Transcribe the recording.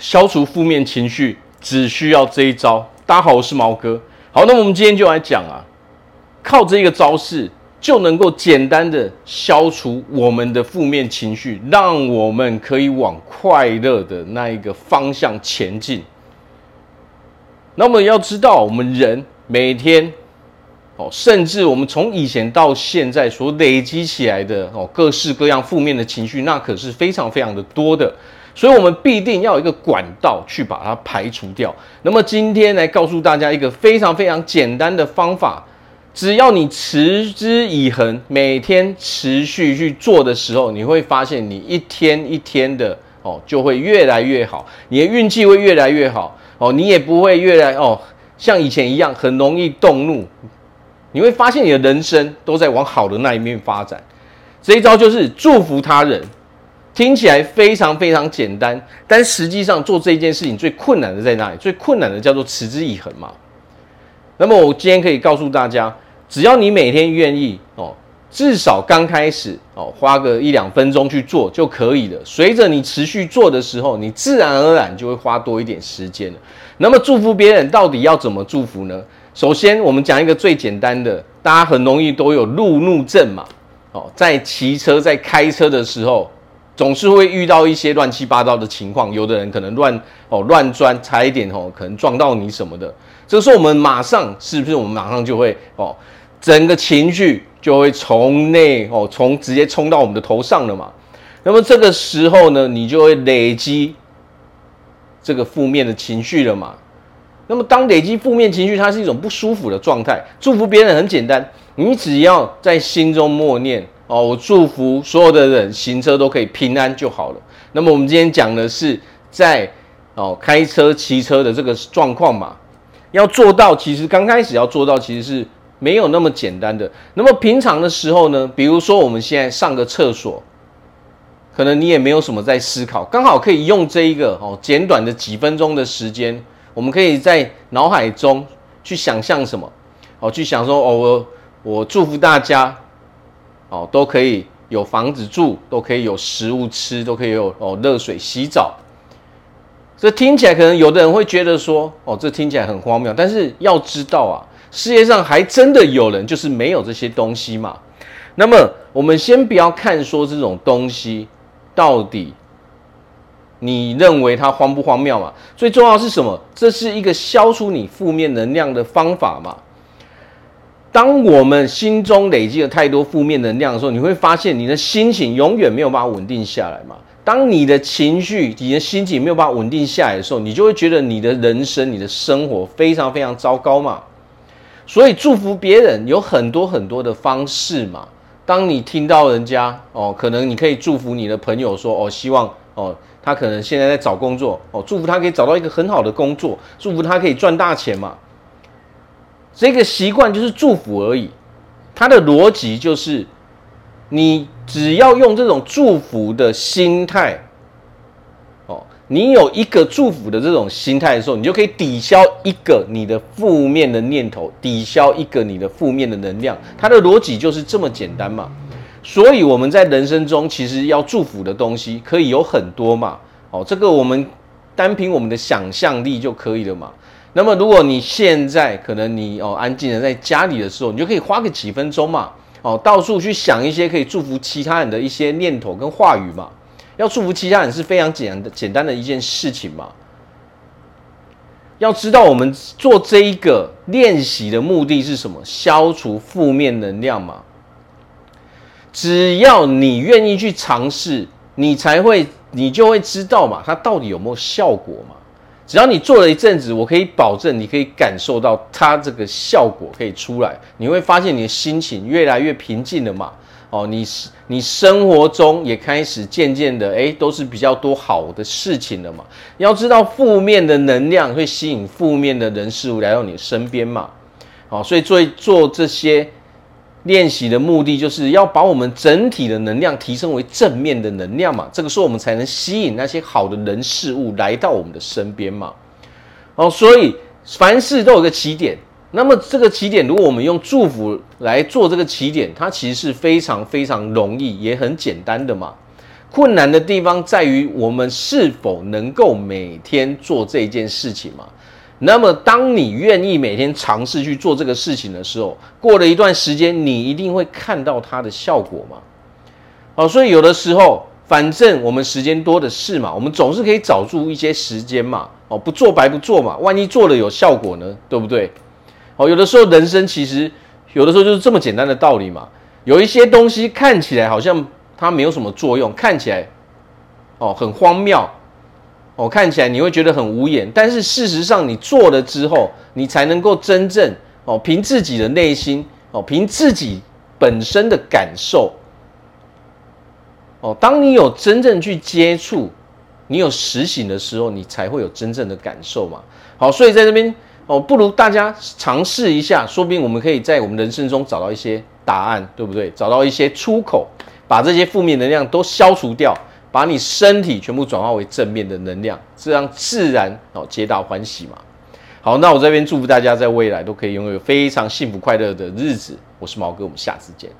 消除负面情绪只需要这一招。大家好，我是毛哥。好，那我们今天就来讲啊，靠这一个招式就能够简单的消除我们的负面情绪，让我们可以往快乐的那一个方向前进。那么要知道，我们人每天哦。甚至我们从以前到现在所累积起来的哦，各式各样负面的情绪，那可是非常非常的多的，所以我们必定要有一个管道去把它排除掉。那么今天来告诉大家一个非常非常简单的方法，只要你持之以恒，每天持续去做的时候，你会发现你一天一天的哦，就会越来越好，你的运气会越来越好哦，你也不会越来哦，像以前一样很容易动怒。你会发现你的人生都在往好的那一面发展。这一招就是祝福他人，听起来非常非常简单，但实际上做这件事情最困难的在哪里？最困难的叫做持之以恒嘛。那么我今天可以告诉大家，只要你每天愿意哦，至少刚开始哦，花个一两分钟去做就可以了。随着你持续做的时候，你自然而然就会花多一点时间了。那么祝福别人到底要怎么祝福呢？首先，我们讲一个最简单的，大家很容易都有路怒症嘛。哦，在骑车、在开车的时候，总是会遇到一些乱七八糟的情况。有的人可能乱哦乱钻，差一点哦，可能撞到你什么的。这个时候，我们马上是不是我们马上就会哦，整个情绪就会从内哦，从直接冲到我们的头上了嘛？那么这个时候呢，你就会累积这个负面的情绪了嘛？那么，当累积负面情绪，它是一种不舒服的状态。祝福别人很简单，你只要在心中默念哦，我祝福所有的人行车都可以平安就好了。那么，我们今天讲的是在哦开车、骑车的这个状况嘛，要做到，其实刚开始要做到，其实是没有那么简单的。那么平常的时候呢，比如说我们现在上个厕所，可能你也没有什么在思考，刚好可以用这一个哦简短的几分钟的时间。我们可以在脑海中去想象什么？哦，去想说哦，我我祝福大家，哦，都可以有房子住，都可以有食物吃，都可以有哦热水洗澡。这听起来可能有的人会觉得说，哦，这听起来很荒谬。但是要知道啊，世界上还真的有人就是没有这些东西嘛。那么我们先不要看说这种东西到底。你认为它荒不荒谬嘛？最重要是什么？这是一个消除你负面能量的方法嘛。当我们心中累积了太多负面能量的时候，你会发现你的心情永远没有办法稳定下来嘛。当你的情绪、你的心情没有办法稳定下来的时候，你就会觉得你的人生、你的生活非常非常糟糕嘛。所以祝福别人有很多很多的方式嘛。当你听到人家哦，可能你可以祝福你的朋友说哦，希望哦。他可能现在在找工作哦，祝福他可以找到一个很好的工作，祝福他可以赚大钱嘛。这个习惯就是祝福而已，它的逻辑就是，你只要用这种祝福的心态，哦，你有一个祝福的这种心态的时候，你就可以抵消一个你的负面的念头，抵消一个你的负面的能量。它的逻辑就是这么简单嘛。所以我们在人生中其实要祝福的东西可以有很多嘛，哦，这个我们单凭我们的想象力就可以了嘛。那么如果你现在可能你哦安静的在家里的时候，你就可以花个几分钟嘛，哦，到处去想一些可以祝福其他人的一些念头跟话语嘛。要祝福其他人是非常简单的简单的一件事情嘛。要知道我们做这一个练习的目的是什么？消除负面能量嘛。只要你愿意去尝试，你才会，你就会知道嘛，它到底有没有效果嘛？只要你做了一阵子，我可以保证，你可以感受到它这个效果可以出来，你会发现你的心情越来越平静了嘛。哦，你你生活中也开始渐渐的，诶，都是比较多好的事情了嘛。你要知道，负面的能量会吸引负面的人事物来到你身边嘛。哦，所以做做这些。练习的目的就是要把我们整体的能量提升为正面的能量嘛，这个时候我们才能吸引那些好的人事物来到我们的身边嘛。哦，所以凡事都有个起点，那么这个起点，如果我们用祝福来做这个起点，它其实是非常非常容易也很简单的嘛。困难的地方在于我们是否能够每天做这件事情嘛？那么，当你愿意每天尝试去做这个事情的时候，过了一段时间，你一定会看到它的效果嘛？好，所以有的时候，反正我们时间多的是嘛，我们总是可以找出一些时间嘛。哦，不做白不做嘛，万一做了有效果呢？对不对？哦，有的时候人生其实有的时候就是这么简单的道理嘛。有一些东西看起来好像。它没有什么作用，看起来哦很荒谬，哦看起来你会觉得很无言，但是事实上你做了之后，你才能够真正哦凭自己的内心哦凭自己本身的感受哦，当你有真正去接触，你有实行的时候，你才会有真正的感受嘛。好，所以在这边哦，不如大家尝试一下，说不定我们可以在我们人生中找到一些答案，对不对？找到一些出口。把这些负面能量都消除掉，把你身体全部转化为正面的能量，这样自然哦，皆大欢喜嘛。好，那我这边祝福大家在未来都可以拥有非常幸福快乐的日子。我是毛哥，我们下次见。